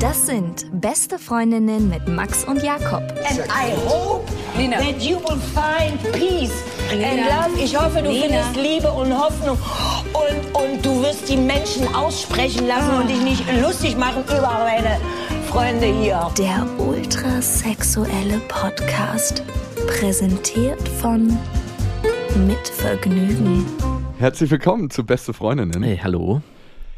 Das sind beste Freundinnen mit Max und Jakob. And I hope Nina. that you will find peace and Nina. love. Ich hoffe, du Nina. findest Liebe und Hoffnung. Und, und du wirst die Menschen aussprechen lassen und dich nicht lustig machen über meine Freunde hier. Der ultrasexuelle Podcast. Präsentiert von Mit Vergnügen. Herzlich willkommen zu Beste Freundinnen. Hey, hallo.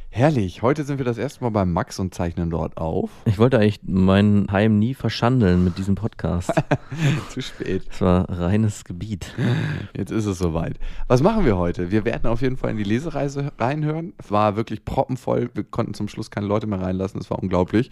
Herrlich, heute sind wir das erste Mal beim Max und zeichnen dort auf. Ich wollte eigentlich mein Heim nie verschandeln mit diesem Podcast. Zu spät. Es war reines Gebiet. Jetzt ist es soweit. Was machen wir heute? Wir werden auf jeden Fall in die Lesereise reinhören. Es war wirklich proppenvoll. Wir konnten zum Schluss keine Leute mehr reinlassen. Es war unglaublich.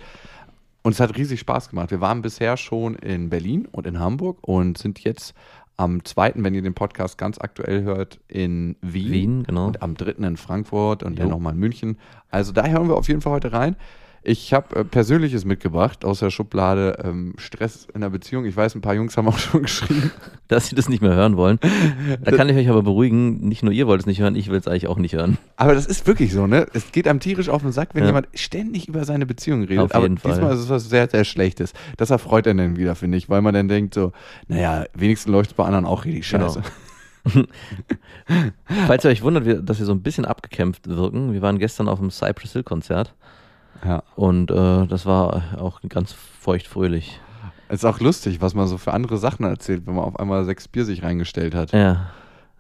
Und es hat riesig Spaß gemacht. Wir waren bisher schon in Berlin und in Hamburg und sind jetzt am 2., wenn ihr den Podcast ganz aktuell hört, in Wien. Wien, genau. Und am 3. in Frankfurt und dann Jo. nochmal in München. Also da hören wir auf jeden Fall heute rein. Ich habe äh, Persönliches mitgebracht aus der Schublade ähm, Stress in der Beziehung. Ich weiß, ein paar Jungs haben auch schon geschrieben. Dass Sie das nicht mehr hören wollen. Da kann ich euch aber beruhigen, nicht nur ihr wollt es nicht hören, ich will es eigentlich auch nicht hören. Aber das ist wirklich so, ne? Es geht einem tierisch auf den Sack, wenn Ja. jemand ständig über seine Beziehung redet. Auf Aber jeden Fall. diesmal ist es was sehr, sehr Schlechtes. Das erfreut einen dann wieder, finde ich, weil man dann denkt so, naja, wenigstens läuft es bei anderen auch richtig Genau. scheiße. Falls ihr euch wundert, dass wir so ein bisschen abgekämpft wirken, wir waren gestern auf dem Cypress Hill Konzert Ja. und äh, das war auch ganz feuchtfröhlich. Ist auch lustig, was man so für andere Sachen erzählt, wenn man auf einmal sechs Bier sich reingestellt hat. Ja,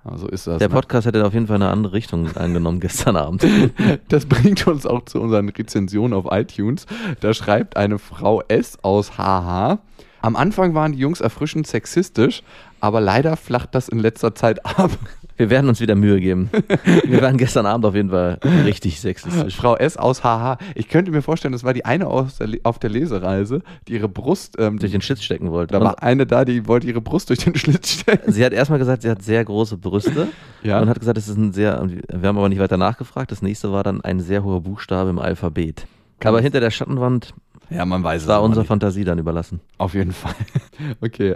Ja, so ist das. der ne? Podcast hätte auf jeden Fall eine andere Richtung eingenommen gestern Abend. Das bringt uns auch zu unseren Rezensionen auf iTunes. Da schreibt eine Frau S aus HH. Am Anfang waren die Jungs erfrischend sexistisch, aber leider flacht das in letzter Zeit ab. Wir werden uns wieder Mühe geben. Wir waren gestern Abend auf jeden Fall richtig sexistisch. Frau S aus HH. Ich könnte mir vorstellen, das war die eine aus der, auf der Lesereise, die ihre Brust. Ähm, Durch den Schlitz stecken wollte. da Und war eine da, die wollte ihre Brust durch den Schlitz stecken. Sie hat erstmal gesagt, sie hat sehr große Brüste Ja. und hat gesagt, es ist ein sehr, wir haben aber nicht weiter nachgefragt. Das nächste war dann ein sehr hoher Buchstabe im Alphabet. Aber hinter der Schattenwand Ja, man weiß es. war unserer nicht. Fantasie dann überlassen. Auf jeden Fall. Okay.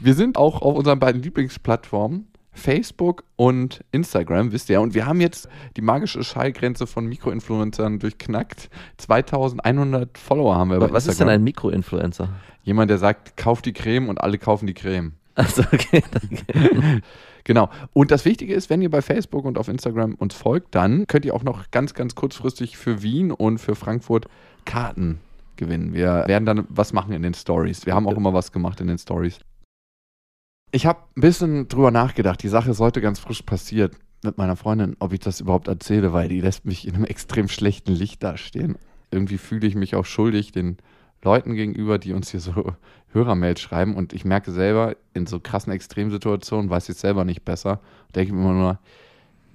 Wir sind auch auf unseren beiden Lieblingsplattformen. Facebook und Instagram, wisst ihr. Und wir haben jetzt die magische Schallgrenze von Mikroinfluencern durchknackt. 2100 Follower haben wir bei Was ist denn Instagram. ein Mikroinfluencer? Jemand, der sagt, kauft die Creme und alle kaufen die Creme. Also, okay, danke. Genau. Und das Wichtige ist, wenn ihr bei Facebook und auf Instagram uns folgt, dann könnt ihr auch noch ganz, ganz kurzfristig für Wien und für Frankfurt Karten gewinnen. Wir werden dann was machen in den Stories. Wir haben auch immer was gemacht in den Stories. Ich habe ein bisschen drüber nachgedacht. Die Sache ist heute ganz frisch passiert mit meiner Freundin, ob ich das überhaupt erzähle, weil die lässt mich in einem extrem schlechten Licht dastehen. Irgendwie fühle ich mich auch schuldig den Leuten gegenüber, die uns hier so Hörermails schreiben und ich merke selber, in so krassen Extremsituationen weiß ich es selber nicht besser. Denke mir immer nur,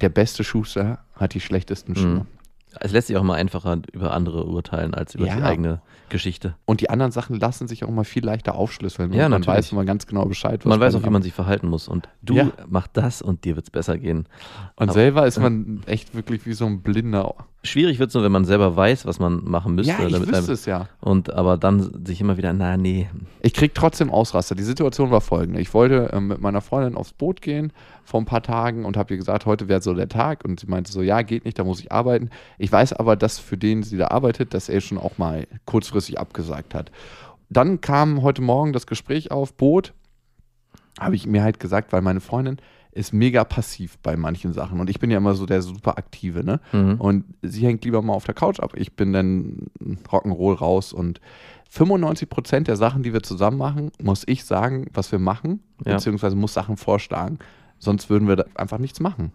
der beste Schuster hat die schlechtesten Schuhe. Mhm. Es lässt sich auch mal einfacher über andere urteilen als über Ja. die eigene Geschichte. Und die anderen Sachen lassen sich auch mal viel leichter aufschlüsseln. Ja, und man natürlich. weiß immer ganz genau Bescheid. was Man weiß auch, wie man sich verhalten muss. Und du Ja. mach das und dir wird es besser gehen. Und Aber- selber ist man echt wirklich wie so ein Blinder. Schwierig wird es nur, wenn man selber weiß, was man machen müsste. Ja, ich damit wüsste es ja. Und aber dann sich immer wieder, na nee, Ich krieg trotzdem Ausraster. Die Situation war folgende. Ich wollte ähm, mit meiner Freundin aufs Boot gehen vor ein paar Tagen und habe ihr gesagt, heute wäre so der Tag. Und sie meinte so, ja, geht nicht, da muss ich arbeiten. Ich weiß aber, dass für den sie da arbeitet, dass er schon auch mal kurzfristig abgesagt hat. Dann kam heute Morgen das Gespräch auf, Boot. Habe ich mir halt gesagt, weil meine Freundin ist mega passiv bei manchen Sachen. Und ich bin ja immer so der super Aktive, ne? Mhm. Und sie hängt lieber mal auf der Couch ab. Ich bin dann Rock'n'Roll raus und 95 Prozent der Sachen, die wir zusammen machen, muss ich sagen, was wir machen, Ja. beziehungsweise muss Sachen vorschlagen. Sonst würden wir da einfach nichts machen.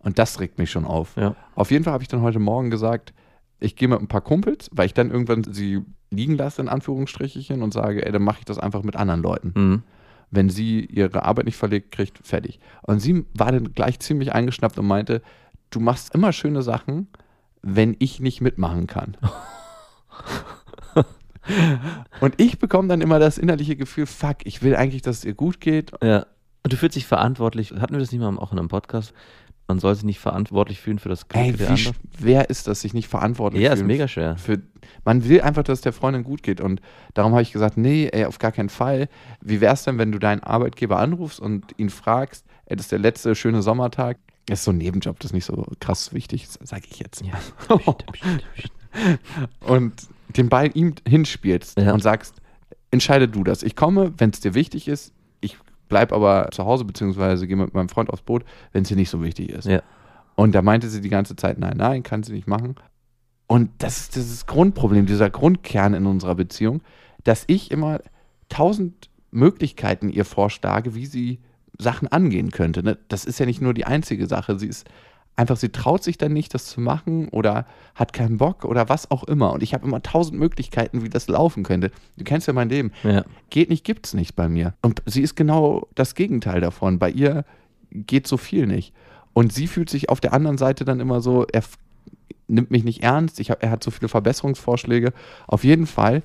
Und das regt mich schon auf. Ja. Auf jeden Fall habe ich dann heute Morgen gesagt, ich gehe mit ein paar Kumpels, weil ich dann irgendwann sie liegen lasse, in Anführungsstrichen, und sage, ey, dann mache ich das einfach mit anderen Leuten. Mhm. Wenn sie ihre Arbeit nicht verlegt kriegt, fertig. Und sie war dann gleich ziemlich eingeschnappt und meinte, du machst immer schöne Sachen, wenn ich nicht mitmachen kann. und ich bekomme dann immer das innerliche Gefühl, fuck, ich will eigentlich, dass es ihr gut geht. Ja. Und du fühlst dich verantwortlich, hatten wir das nicht mal auch in einem Podcast? Man soll sich nicht verantwortlich fühlen für das Glück Ey, der wie anderen. schwer ist das, sich nicht verantwortlich Ja, ist fühlen mega schwer. Für, man will einfach, dass es der Freundin gut geht. Und darum habe ich gesagt, nee, ey, auf gar keinen Fall. Wie wär's denn, wenn du deinen Arbeitgeber anrufst und ihn fragst, ey, das ist der letzte schöne Sommertag. Das ist so ein Nebenjob, das ist nicht so krass wichtig, sage ich jetzt. Ja. und den Ball ihm hinspielst Ja. und sagst, entscheide du das. Ich komme, wenn es dir wichtig ist. Bleib aber zu Hause, beziehungsweise gehe mit meinem Freund aufs Boot, wenn es dir nicht so wichtig ist. Ja. Und da meinte sie die ganze Zeit, nein, nein, kann sie nicht machen. Und das ist dieses Grundproblem, dieser Grundkern in unserer Beziehung, dass ich immer tausend Möglichkeiten ihr vorschlage, wie sie Sachen angehen könnte. Ne? Das ist ja nicht nur die einzige Sache. Sie ist einfach, sie traut sich dann nicht, das zu machen oder hat keinen Bock oder was auch immer. Und ich habe immer tausend Möglichkeiten, wie das laufen könnte. Du kennst ja mein Leben. Ja. Geht nicht, gibt's nicht bei mir. Und sie ist genau das Gegenteil davon. Bei ihr geht so viel nicht. Und sie fühlt sich auf der anderen Seite dann immer so, er nimmt mich nicht ernst, ich hab, er hat so viele Verbesserungsvorschläge. Auf jeden Fall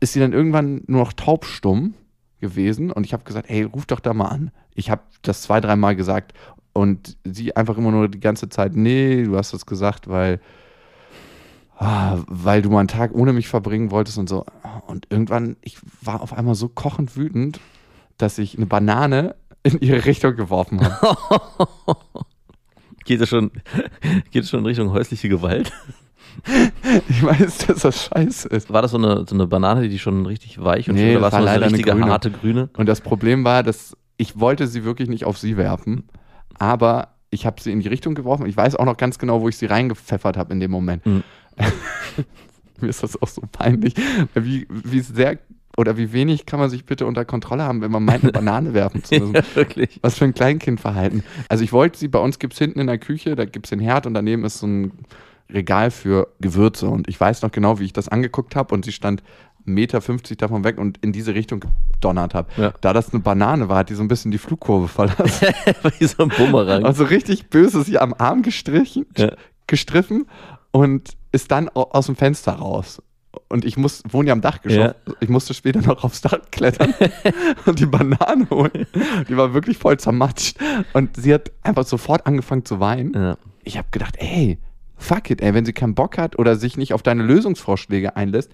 ist sie dann irgendwann nur noch taubstumm gewesen und ich habe gesagt, hey, ruf doch da mal an. Ich habe das zwei, dreimal gesagt und sie einfach immer nur die ganze Zeit, nee, du hast das gesagt, weil, ah, weil du mal einen Tag ohne mich verbringen wolltest und so. Und irgendwann, ich war auf einmal so kochend wütend, dass ich eine Banane in ihre Richtung geworfen habe. Geht es schon, geht es schon in Richtung häusliche Gewalt? Ich weiß, dass das scheiße ist. War das so eine, so eine Banane, die schon richtig weich und Nee, schön, oder das war war so leider eine eine richtige grüne. harte grüne? Und das Problem war, dass ich wollte sie wirklich nicht auf sie werfen, aber ich habe sie in die Richtung geworfen. Ich weiß auch noch ganz genau, wo ich sie reingepfeffert habe in dem Moment. Mhm. Mir ist das auch so peinlich. Wie, wie sehr oder wie wenig kann man sich bitte unter Kontrolle haben, wenn man meint, eine Banane werfen zu müssen. Ja, wirklich. Was für ein Kleinkindverhalten. Also ich wollte sie, bei uns gibt es hinten in der Küche, da gibt es den Herd und daneben ist so ein Regal für Gewürze. Und ich weiß noch genau, wie ich das angeguckt habe und sie stand 1,50 Meter davon weg und in diese Richtung gedonnert habe. Ja. Da das eine Banane war, hat die so ein bisschen die Flugkurve verlassen. Wie so ein Bumerang. Also richtig böse sie am Arm gestrichen, Ja. gestriffen und ist dann au- aus dem Fenster raus. Und ich muss, wohne ja am Dachgeschoss. Ich musste später noch aufs Dach klettern und die Banane holen. Die war wirklich voll zermatscht. Und sie hat einfach sofort angefangen zu weinen. Ja. Ich habe gedacht, ey, fuck it, ey, wenn sie keinen Bock hat oder sich nicht auf deine Lösungsvorschläge einlässt,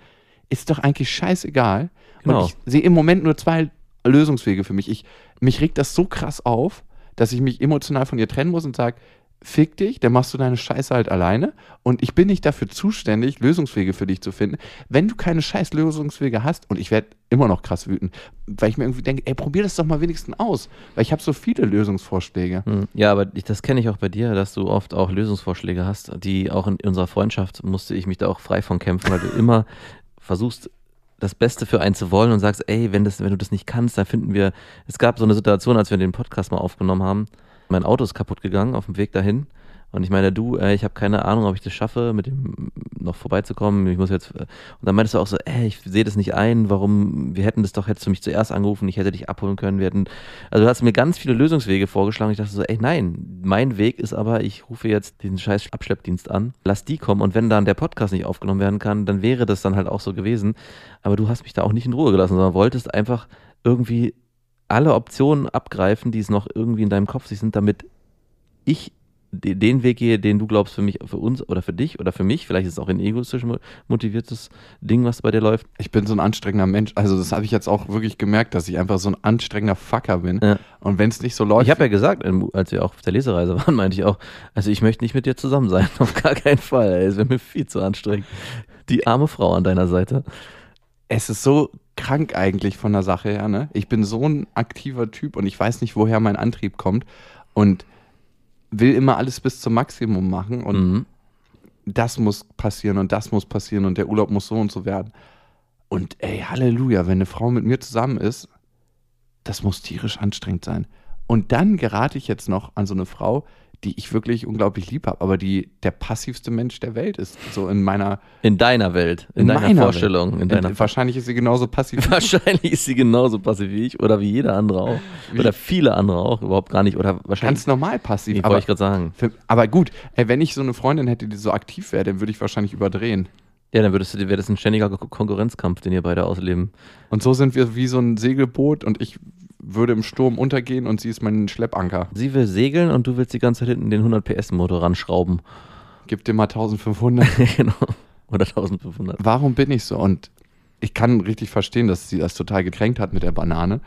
ist doch eigentlich scheißegal. Genau. Und ich sehe im Moment nur zwei Lösungswege für mich. Ich, mich regt das so krass auf, dass ich mich emotional von ihr trennen muss und sage, fick dich, dann machst du deine Scheiße halt alleine und ich bin nicht dafür zuständig, Lösungswege für dich zu finden. Wenn du keine scheiß Lösungswege hast, und ich werde immer noch krass wütend, weil ich mir irgendwie denke, ey, probier das doch mal wenigstens aus, weil ich habe so viele Lösungsvorschläge. Hm. Ja, aber ich, das kenne ich auch bei dir, dass du oft auch Lösungsvorschläge hast, die auch in unserer Freundschaft musste ich mich da auch frei von kämpfen, weil du immer versuchst, das Beste für einen zu wollen und sagst, ey, wenn, das, wenn du das nicht kannst, dann finden wir. Es gab so eine Situation, als wir den Podcast mal aufgenommen haben. Mein Auto ist kaputt gegangen auf dem Weg dahin. Und ich meine, du, äh, ich habe keine Ahnung, ob ich das schaffe, mit dem noch vorbeizukommen. Ich muss jetzt. äh, Und dann meintest du auch so, ey, ich sehe das nicht ein, warum, wir hätten das doch, hättest du mich zuerst angerufen, ich hätte dich abholen können, wir hätten. Also du hast mir ganz viele Lösungswege vorgeschlagen. Ich dachte so, ey, nein, mein Weg ist aber, ich rufe jetzt diesen scheiß Abschleppdienst an, lass die kommen und wenn dann der Podcast nicht aufgenommen werden kann, dann wäre das dann halt auch so gewesen. Aber du hast mich da auch nicht in Ruhe gelassen, sondern wolltest einfach irgendwie alle Optionen abgreifen, die es noch irgendwie in deinem Kopf sich sind, damit ich den Weg gehe, den du glaubst für mich, für uns oder für dich oder für mich, vielleicht ist es auch ein egoistisch mo- motiviertes Ding, was bei dir läuft. Ich bin so ein anstrengender Mensch. Also das habe ich jetzt auch wirklich gemerkt, dass ich einfach so ein anstrengender Fucker bin. Ja. Und wenn es nicht so läuft, Ich habe ja gesagt, als wir auch auf der Lesereise waren, meinte ich auch, also ich möchte nicht mit dir zusammen sein, auf gar keinen Fall. Es wäre mir viel zu anstrengend. Die arme Frau an deiner Seite. es ist so krank eigentlich von der Sache her. Ne? Ich bin so ein aktiver Typ und ich weiß nicht, woher mein Antrieb kommt und will immer alles bis zum Maximum machen und Mhm. das muss passieren und das muss passieren und der Urlaub muss so und so werden. Und ey, Halleluja, wenn eine Frau mit mir zusammen ist, das muss tierisch anstrengend sein. Und dann gerate ich jetzt noch an so eine Frau, die ich wirklich unglaublich lieb habe, aber die der passivste Mensch der Welt ist. So in meiner, In deiner Welt, in, deiner meiner Vorstellung, Welt. in deiner wahrscheinlich ist sie genauso passiv. Wahrscheinlich ist sie genauso passiv wie ich oder wie jeder andere auch. Wie? Oder viele andere auch, überhaupt gar nicht. Oder wahrscheinlich. Ganz normal passiv. Nee, wollte ich gerade sagen. für, aber gut, ey, wenn ich so eine Freundin hätte, die so aktiv wäre, dann würde ich wahrscheinlich überdrehen. Ja, dann würdest du, wäre das ein ständiger Ko- Konkurrenzkampf, den ihr beide ausleben. Und so sind wir wie so ein Segelboot und ich würde im Sturm untergehen und sie ist mein Schleppanker. Sie will segeln und du willst die ganze Zeit hinten den 100 PS Motor ranschrauben. Gib dir mal 1500. genau. Oder 1500. Warum bin ich so? Und ich kann richtig verstehen, dass sie das total gekränkt hat mit der Banane.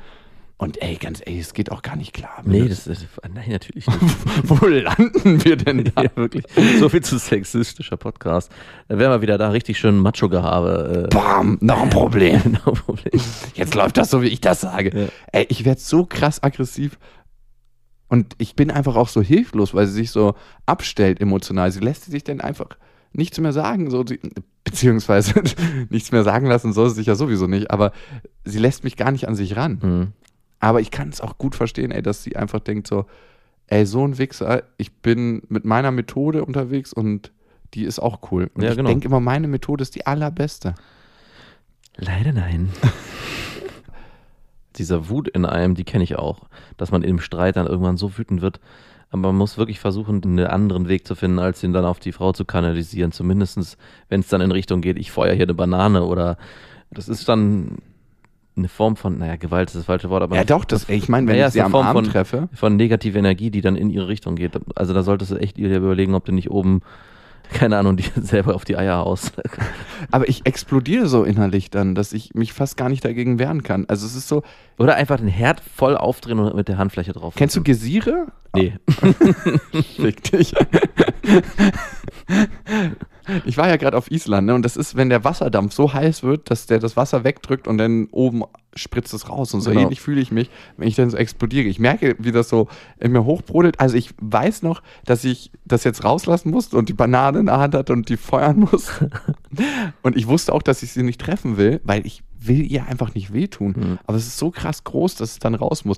Und ey, ganz ehrlich, es geht auch gar nicht klar. Nee, das ist, nein, natürlich nicht. Wo landen wir denn da? ja, wirklich. So viel zu sexistischer Podcast. Da wären wir wieder da richtig schön Macho-Gehabe. Äh, Bam, noch ein Problem. Jetzt läuft das so, wie ich das sage. Ja. Ey, ich werde so krass aggressiv. Und ich bin einfach auch so hilflos, weil sie sich so abstellt emotional. Sie lässt sich dann einfach nichts mehr sagen. So, sie, beziehungsweise nichts mehr sagen lassen soll sie sich ja sowieso nicht. Aber sie lässt mich gar nicht an sich ran. Mhm. Aber ich kann es auch gut verstehen, ey, dass sie einfach denkt so, ey, so ein Wichser, ich bin mit meiner Methode unterwegs und die ist auch cool. Und Ja, ich genau. denke immer, meine Methode ist die allerbeste. Leider nein. Dieser Wut in einem, die kenne ich auch. Dass man im Streit dann irgendwann so wütend wird. Aber man muss wirklich versuchen, einen anderen Weg zu finden, als ihn dann auf die Frau zu kanalisieren. Zumindestens, wenn es dann in Richtung geht, ich feuer hier eine Banane oder das ist dann eine Form von, naja, Gewalt ist das falsche Wort, aber Ja, doch, das, ich meine, wenn Naja, ich sie am Form Arm von- treffe, von negativer Energie, die dann in ihre Richtung geht. Also da solltest du echt dir überlegen, ob du nicht oben, keine Ahnung, die selber auf die Eier haust. aber ich explodiere so innerlich dann, dass ich mich fast gar nicht dagegen wehren kann. Also es ist so, Oder einfach den Herd voll aufdrehen und mit der Handfläche drauf. kennst du Gesire? Nee. Fick dich. Ich war ja gerade auf Island, ne? Und das ist, wenn der Wasserdampf so heiß wird, dass der das Wasser wegdrückt und dann oben spritzt es raus. Und so Genau. ähnlich fühle ich mich, wenn ich dann so explodiere. Ich merke, wie das so in mir hochbrodelt. Also ich weiß noch, dass ich das jetzt rauslassen musste und die Banane in der Hand hatte und die feuern muss. und ich wusste auch, dass ich sie nicht treffen will, weil ich will ihr einfach nicht wehtun. Mhm. Aber es ist so krass groß, dass es dann raus muss.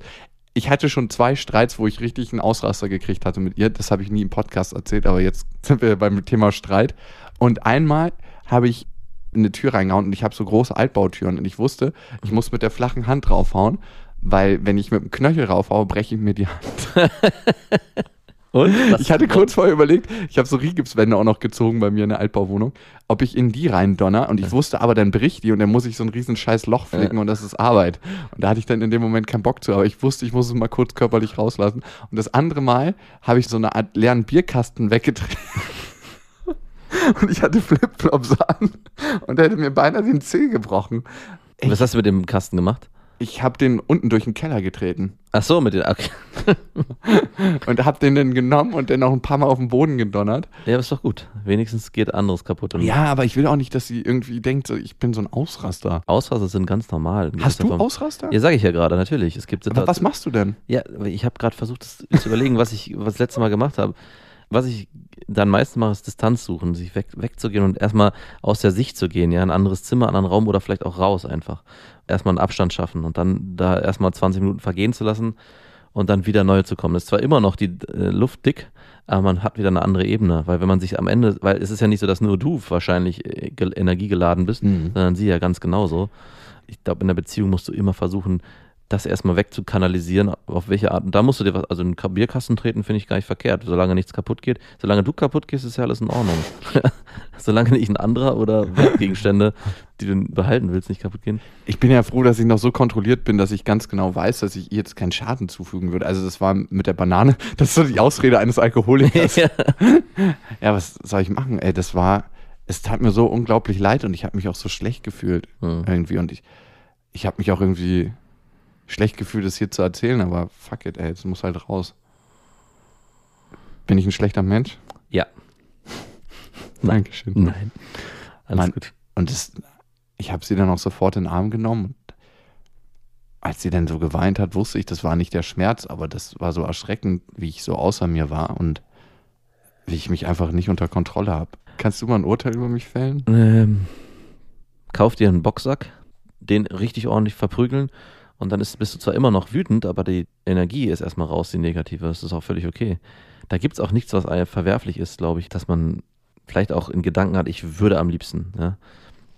Ich hatte schon zwei Streits, wo ich richtig einen Ausraster gekriegt hatte mit ihr. Das habe ich nie im Podcast erzählt, aber jetzt sind wir beim Thema Streit. Und einmal habe ich in eine Tür reingehauen und ich habe so große Altbautüren und ich wusste, ich muss mit der flachen Hand draufhauen, weil wenn ich mit dem Knöchel raufhaue, breche ich mir die Hand. Und? Was- Ich hatte kurz vorher überlegt, ich habe so Rigipswände auch noch gezogen bei mir in der Altbauwohnung, ob ich in die rein donner und ich wusste aber, dann bricht die und dann muss ich so ein riesen scheiß Loch flicken und das ist Arbeit. Und da hatte ich dann in dem Moment keinen Bock zu, aber ich wusste, ich muss es mal kurz körperlich rauslassen. Und das andere Mal habe ich so eine Art leeren Bierkasten weggedreht. Und ich hatte Flipflops an und hätte mir beinahe den Zeh gebrochen. Was hast du mit dem Kasten gemacht? Ich habe den unten durch den Keller getreten Ach so, mit den. Okay. und habe den dann genommen und dann noch ein paar Mal auf den Boden gedonnert. Ja, aber ist doch gut. Wenigstens geht anderes kaputt. Ja, aber ich will auch nicht, dass sie irgendwie denkt, ich bin so ein Ausraster. Ausraster sind ganz normal. Hast du Ausraster? Ausraster? Ja, sage ich ja gerade, natürlich. Es gibt aber was machst du denn? Ja, ich habe gerade versucht, das zu überlegen, was ich was das letzte Mal gemacht habe. Was ich dann meistens mache, ist Distanz suchen, sich weg, wegzugehen und erstmal aus der Sicht zu gehen, ja, ein anderes Zimmer, einen anderen Raum oder vielleicht auch raus einfach. Erstmal einen Abstand schaffen und dann da erstmal 20 Minuten vergehen zu lassen und dann wieder neu zu kommen. Das ist zwar immer noch die äh, Luft dick, aber man hat wieder eine andere Ebene, weil wenn man sich am Ende, weil es ist ja nicht so, dass nur du wahrscheinlich äh, gel- energiegeladen bist, Mhm. sondern sie ja ganz genauso. Ich glaube, in der Beziehung musst du immer versuchen, das erstmal wegzukanalisieren, auf welche Art. Und da musst du dir was, also einen Ka- Bierkasten treten, finde ich gar nicht verkehrt. Solange nichts kaputt geht. Solange du kaputt gehst, ist ja alles in Ordnung. Solange nicht ein anderer oder Gegenstände, die du behalten willst, nicht kaputt gehen. Ich bin ja froh, dass ich noch so kontrolliert bin, dass ich ganz genau weiß, dass ich jetzt keinen Schaden zufügen würde. Also das war mit der Banane, das ist so die Ausrede eines Alkoholikers. Ja. ja, was soll ich machen? Ey, das war, es tat mir so unglaublich leid und ich habe mich auch so schlecht gefühlt Hm. irgendwie und ich, ich habe mich auch irgendwie schlecht gefühlt, das hier zu erzählen, aber fuck it, ey, es muss halt raus. Bin ich ein schlechter Mensch? ja. Dankeschön. Nein. Alles Mann. gut. Und das, ich habe sie dann auch sofort in den Arm genommen. Und als sie dann so geweint hat, wusste ich, das war nicht der Schmerz, aber das war so erschreckend, wie ich so außer mir war und wie ich mich einfach nicht unter Kontrolle habe. Kannst du mal ein Urteil über mich fällen? Ähm, kauf dir einen Boxsack, den richtig ordentlich verprügeln und dann ist, bist du zwar immer noch wütend, aber die Energie ist erstmal raus, die negative. Das ist auch völlig okay. Da gibt es auch nichts, was verwerflich ist, glaube ich, dass man vielleicht auch in Gedanken hat, ich würde am liebsten. Ja?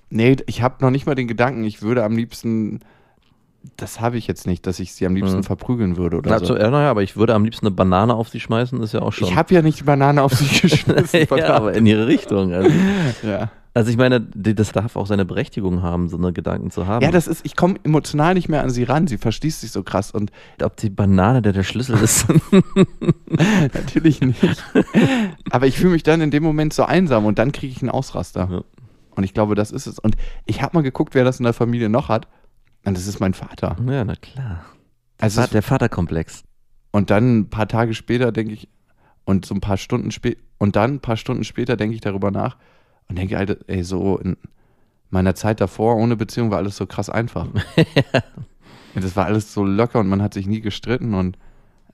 Nee, ich habe noch nicht mal den Gedanken, ich würde am liebsten das habe ich jetzt nicht, dass ich sie am liebsten Mhm. verprügeln würde oder Also, so. ja, naja, aber ich würde am liebsten eine Banane auf sie schmeißen, ist ja auch schon. Ich habe ja nicht die Banane auf sie geschmissen. ja, aber in ihre Richtung. Also, ja. also ich meine, das darf auch seine Berechtigung haben, so eine Gedanken zu haben. ja, das ist, ich komme emotional nicht mehr an sie ran. Sie verschließt sich so krass und ob die Banane der der Schlüssel ist. natürlich nicht. Aber ich fühle mich dann in dem Moment so einsam und dann kriege ich einen Ausraster. Ja. Und ich glaube, das ist es. Und ich habe mal geguckt, wer das in der Familie noch hat. Und das ist mein Vater. ja, na klar. Also der Vaterkomplex. Und dann ein paar Tage später denke ich, und so ein paar Stunden später, und dann ein paar Stunden später denke ich darüber nach und denke, Alter, ey, so in meiner Zeit davor ohne Beziehung war alles so krass einfach. Und Das war alles so locker und man hat sich nie gestritten und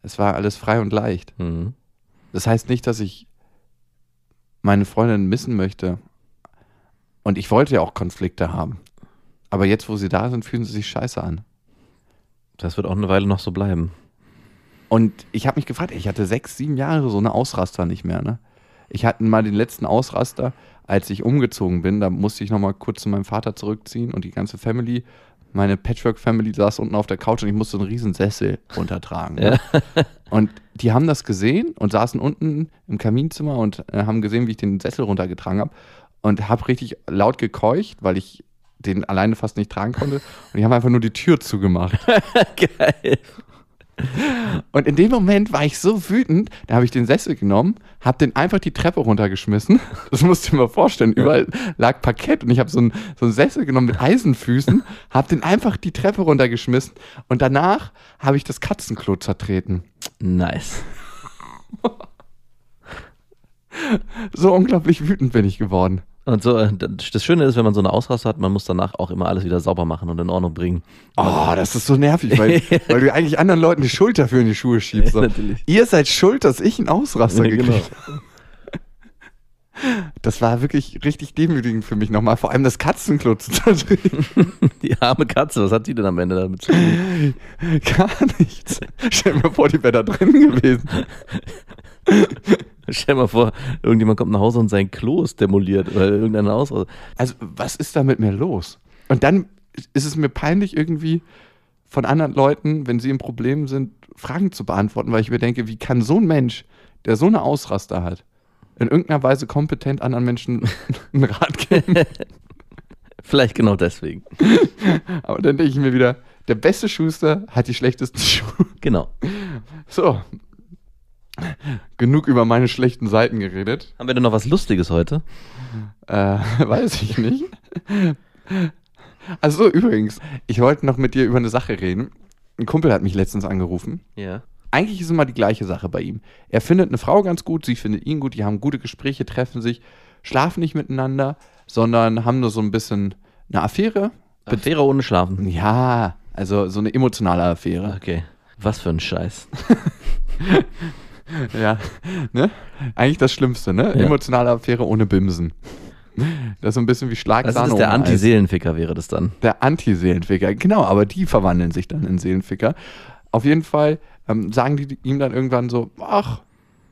es war alles frei und leicht. Mhm. Das heißt nicht, dass ich meine Freundin missen möchte. Und ich wollte ja auch Konflikte haben. Aber jetzt, wo sie da sind, fühlen sie sich scheiße an. Das wird auch eine Weile noch so bleiben. Und ich habe mich gefragt, ich hatte sechs, sieben Jahre so eine Ausraster nicht mehr. Ne? Ich hatte mal den letzten Ausraster, als ich umgezogen bin. Da musste ich nochmal kurz zu meinem Vater zurückziehen und die ganze Family, meine Patchwork-Family saß unten auf der Couch und ich musste einen riesen Sessel runtertragen. Ne? Und die haben das gesehen und saßen unten im Kaminzimmer und äh, haben gesehen, wie ich den Sessel runtergetragen habe und habe richtig laut gekeucht, weil ich den alleine fast nicht tragen konnte. Und die haben einfach nur die Tür zugemacht. Geil. Und in dem Moment war ich so wütend, da habe ich den Sessel genommen, habe den einfach die Treppe runtergeschmissen. Das musst du dir mal vorstellen. Überall lag Parkett und ich habe so einen so einen Sessel genommen mit Eisenfüßen, habe den einfach die Treppe runtergeschmissen und danach habe ich das Katzenklo zertreten. Nice. So unglaublich wütend bin ich geworden. Und so, äh, das Schöne ist, wenn man so eine Ausraster hat, man muss danach auch immer alles wieder sauber machen und in Ordnung bringen. Oh, das ist so nervig, weil, weil du eigentlich anderen Leuten die Schuld dafür in die Schuhe schiebst. Ja, natürlich. Ihr seid schuld, dass ich einen Ausraster Ja, genau. gekriegt habe. Das war wirklich richtig demütigend für mich nochmal. Vor allem das zertreten. Die arme Katze, was hat die denn am Ende damit zu tun? Gar nichts. Stell mir vor, die wäre da drin gewesen. Stell dir mal vor, irgendjemand kommt nach Hause und sein Klo ist demoliert oder irgendein Haus. Also, was ist da mit mir los? Und dann ist es mir peinlich, irgendwie von anderen Leuten, wenn sie im Problem sind, Fragen zu beantworten, weil ich mir denke, wie kann so ein Mensch, der so eine Ausraster hat, in irgendeiner Weise kompetent anderen Menschen einen Rat geben? Vielleicht genau deswegen. Aber dann denke ich mir wieder, der beste Schuster hat die schlechtesten Schuhe. Genau. So. Genug über meine schlechten Seiten geredet. Haben wir denn noch was Lustiges heute? Äh, weiß ich nicht. Also übrigens, ich wollte noch mit dir über eine Sache reden. Ein Kumpel hat mich letztens angerufen. Ja. Eigentlich ist immer die gleiche Sache bei ihm. Er findet eine Frau ganz gut, sie findet ihn gut, die haben gute Gespräche, treffen sich, schlafen nicht miteinander, sondern haben nur so ein bisschen eine Affäre. Affäre ohne Schlafen. Ja, also so eine emotionale Affäre. Okay. Was für ein Scheiß. Ja, ne? Eigentlich das Schlimmste, ne? Ja. Emotionale Affäre ohne Bimsen. Das ist so ein bisschen wie Das Schlagsahne ist der. Anti-Seelenficker, wäre das dann. Der Anti-Seelenficker, genau, aber die verwandeln sich dann in Seelenficker. Auf jeden Fall ähm, sagen die ihm dann irgendwann so, ach,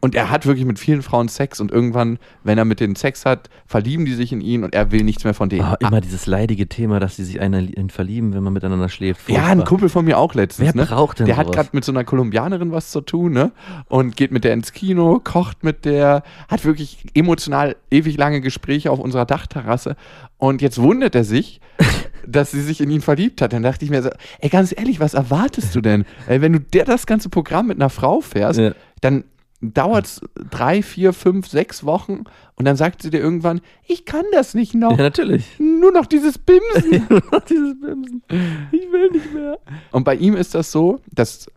und er hat wirklich mit vielen Frauen Sex und irgendwann, wenn er mit denen Sex hat, verlieben die sich in ihn und er will nichts mehr von denen. Ah, immer dieses leidige Thema, dass sie sich einen in verlieben, wenn man miteinander schläft. Ja, ein Furchtbar. Kumpel von mir auch letztens. Wer ne? braucht denn Der hat sowas? gerade mit so einer Kolumbianerin was zu tun, ne? Und geht mit der ins Kino, kocht mit der, hat wirklich emotional ewig lange Gespräche auf unserer Dachterrasse. Und jetzt wundert er sich, dass sie sich in ihn verliebt hat. Dann dachte ich mir so, ey, ganz ehrlich, was erwartest du denn? Ey, wenn du der das ganze Programm mit einer Frau fährst, Ja. dann dauert es drei, vier, fünf, sechs Wochen und dann sagt sie dir irgendwann, ich kann das nicht noch. Ja, natürlich. Nur noch dieses Bimsen. Nur noch dieses Bimsen. Ich will nicht mehr. Und bei ihm ist das so, dass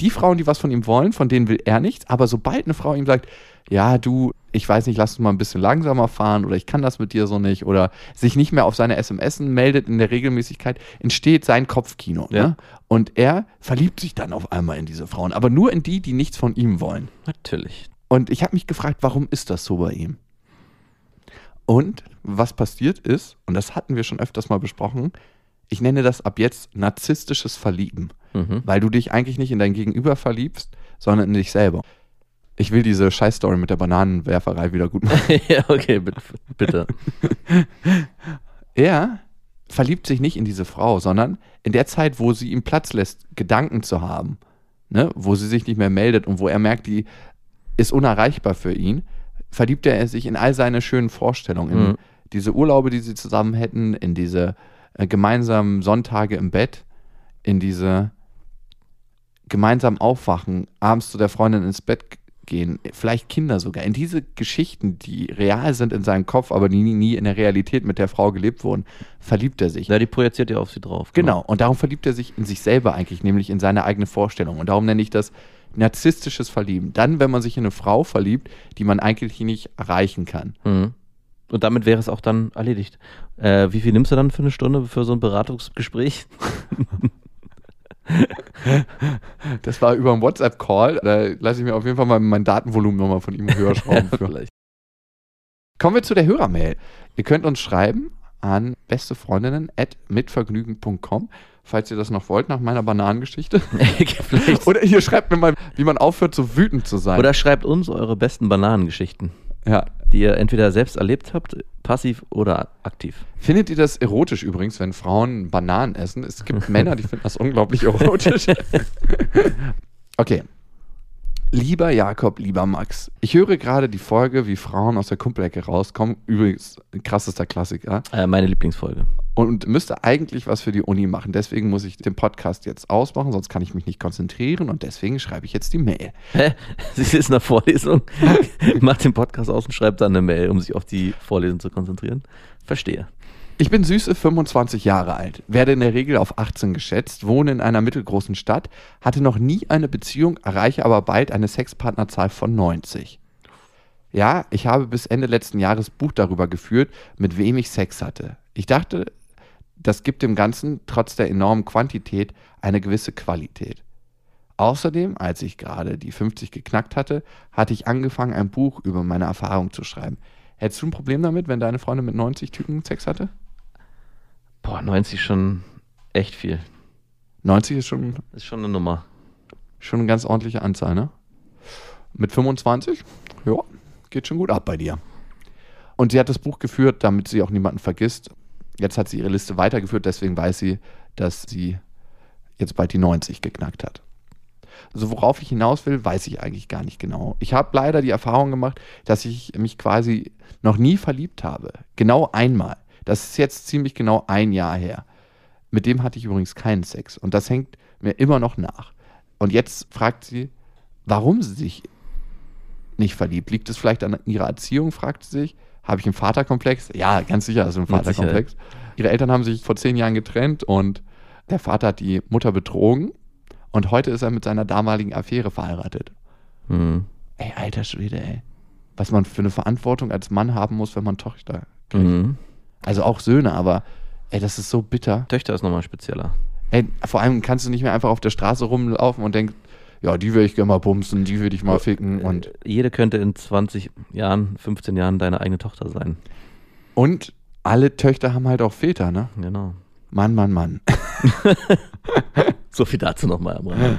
die Frauen, die was von ihm wollen, von denen will er nichts, aber sobald eine Frau ihm sagt, ja, du, ich weiß nicht, lass uns mal ein bisschen langsamer fahren oder ich kann das mit dir so nicht oder sich nicht mehr auf seine SMS meldet in der Regelmäßigkeit, entsteht sein Kopfkino. Ja. Ne? Und er verliebt sich dann auf einmal in diese Frauen, aber nur in die, die nichts von ihm wollen. Natürlich. Und ich habe mich gefragt, warum ist das so bei ihm? Und was passiert ist, und das hatten wir schon öfters mal besprochen, ich nenne das ab jetzt narzisstisches Verlieben, Mhm. weil du dich eigentlich nicht in dein Gegenüber verliebst, sondern in dich selber. Ich will diese Scheißstory mit der Bananenwerferei wieder gut machen. ja, okay, bitte. Er verliebt sich nicht in diese Frau, sondern in der Zeit, wo sie ihm Platz lässt, Gedanken zu haben, ne, wo sie sich nicht mehr meldet und wo er merkt, die ist unerreichbar für ihn, verliebt er sich in all seine schönen Vorstellungen, in Mhm. diese Urlaube, die sie zusammen hätten, in diese äh, gemeinsamen Sonntage im Bett, in diese gemeinsam aufwachen, abends zu der Freundin ins Bett gehen, vielleicht Kinder sogar, in diese Geschichten, die real sind in seinem Kopf, aber die nie, nie in der Realität mit der Frau gelebt wurden, verliebt er sich. Ja, die projiziert ja auf sie drauf. Genau, und darum verliebt er sich in sich selber eigentlich, nämlich in seine eigene Vorstellung. Und darum nenne ich das narzisstisches Verlieben. Dann, wenn man sich in eine Frau verliebt, die man eigentlich nicht erreichen kann. Mhm. Und damit wäre es auch dann erledigt. Äh, wie viel nimmst du dann für eine Stunde für so ein Beratungsgespräch? Das war über einen WhatsApp-Call. Da lasse ich mir auf jeden Fall mal mein Datenvolumen nochmal von ihm höher schrauben. Vielleicht. Kommen wir zu der Hörermail. Ihr könnt uns schreiben an bestefreundinnen.mitvergnügen.com, falls ihr das noch wollt, nach meiner Bananengeschichte. Oder ihr schreibt mir mal, wie man aufhört, so wütend zu sein. Oder schreibt uns eure besten Bananengeschichten, ja. die ihr entweder selbst erlebt habt, passiv oder aktiv. Findet ihr das erotisch übrigens, wenn Frauen Bananen essen? Es gibt Männer, die finden das unglaublich erotisch. okay. Lieber Jakob, lieber Max, ich höre gerade die Folge, wie Frauen aus der Kumpelecke rauskommen. Übrigens, krassester Klassiker. Äh, meine Lieblingsfolge. Und müsste eigentlich was für die Uni machen. Deswegen muss ich den Podcast jetzt ausmachen, sonst kann ich mich nicht konzentrieren. Und deswegen schreibe ich jetzt die Mail. Hä? Sie ist in der Vorlesung, macht den Podcast aus und schreibt dann eine Mail, um sich auf die Vorlesung zu konzentrieren. Verstehe. Ich bin süße 25 Jahre alt, werde in der Regel auf 18 geschätzt, wohne in einer mittelgroßen Stadt, hatte noch nie eine Beziehung, erreiche aber bald eine Sexpartnerzahl von 90. Ja, ich habe bis Ende letzten Jahres Buch darüber geführt, mit wem ich Sex hatte. Ich dachte, das gibt dem Ganzen trotz der enormen Quantität eine gewisse Qualität. Außerdem, als ich gerade die 50 geknackt hatte, hatte ich angefangen, ein Buch über meine Erfahrung zu schreiben. Hättest du ein Problem damit, wenn deine Freundin mit 90 Typen Sex hatte? Boah, 90 schon echt viel. 90 ist schon, Ist schon eine Nummer. schon eine ganz ordentliche Anzahl, ne? Mit 25? Ja, geht schon gut ab bei dir. Und sie hat das Buch geführt, damit sie auch niemanden vergisst. Jetzt hat sie ihre Liste weitergeführt, deswegen weiß sie, dass sie jetzt bald die 90 geknackt hat. Also worauf ich hinaus will, weiß ich eigentlich gar nicht genau. Ich habe leider die Erfahrung gemacht, dass ich mich quasi noch nie verliebt habe. Genau einmal. Das ist jetzt ziemlich genau ein Jahr her. Mit dem hatte ich übrigens keinen Sex. Und das hängt mir immer noch nach. Und jetzt fragt sie, warum sie sich nicht verliebt. Liegt es vielleicht an ihrer Erziehung, fragt sie sich. Habe ich einen Vaterkomplex? Ja, ganz sicher ist es ein Vaterkomplex. Ihre Eltern haben sich vor zehn Jahren getrennt und der Vater hat die Mutter betrogen. Und heute ist er mit seiner damaligen Affäre verheiratet. Hm. Ey, alter Schwede, ey. Was man für eine Verantwortung als Mann haben muss, wenn man Tochter kriegt. Mhm. Also auch Söhne, aber ey, das ist so bitter. Töchter ist nochmal spezieller. Ey, vor allem kannst du nicht mehr einfach auf der Straße rumlaufen und denkst, ja, die will ich gerne mal bumsen, die würde ich mal ficken und, Äh, Jede könnte in 20 Jahren, 15 Jahren deine eigene Tochter sein. und alle Töchter haben halt auch Väter, ne? Genau. Mann, Mann, Mann. So viel dazu nochmal am Rande.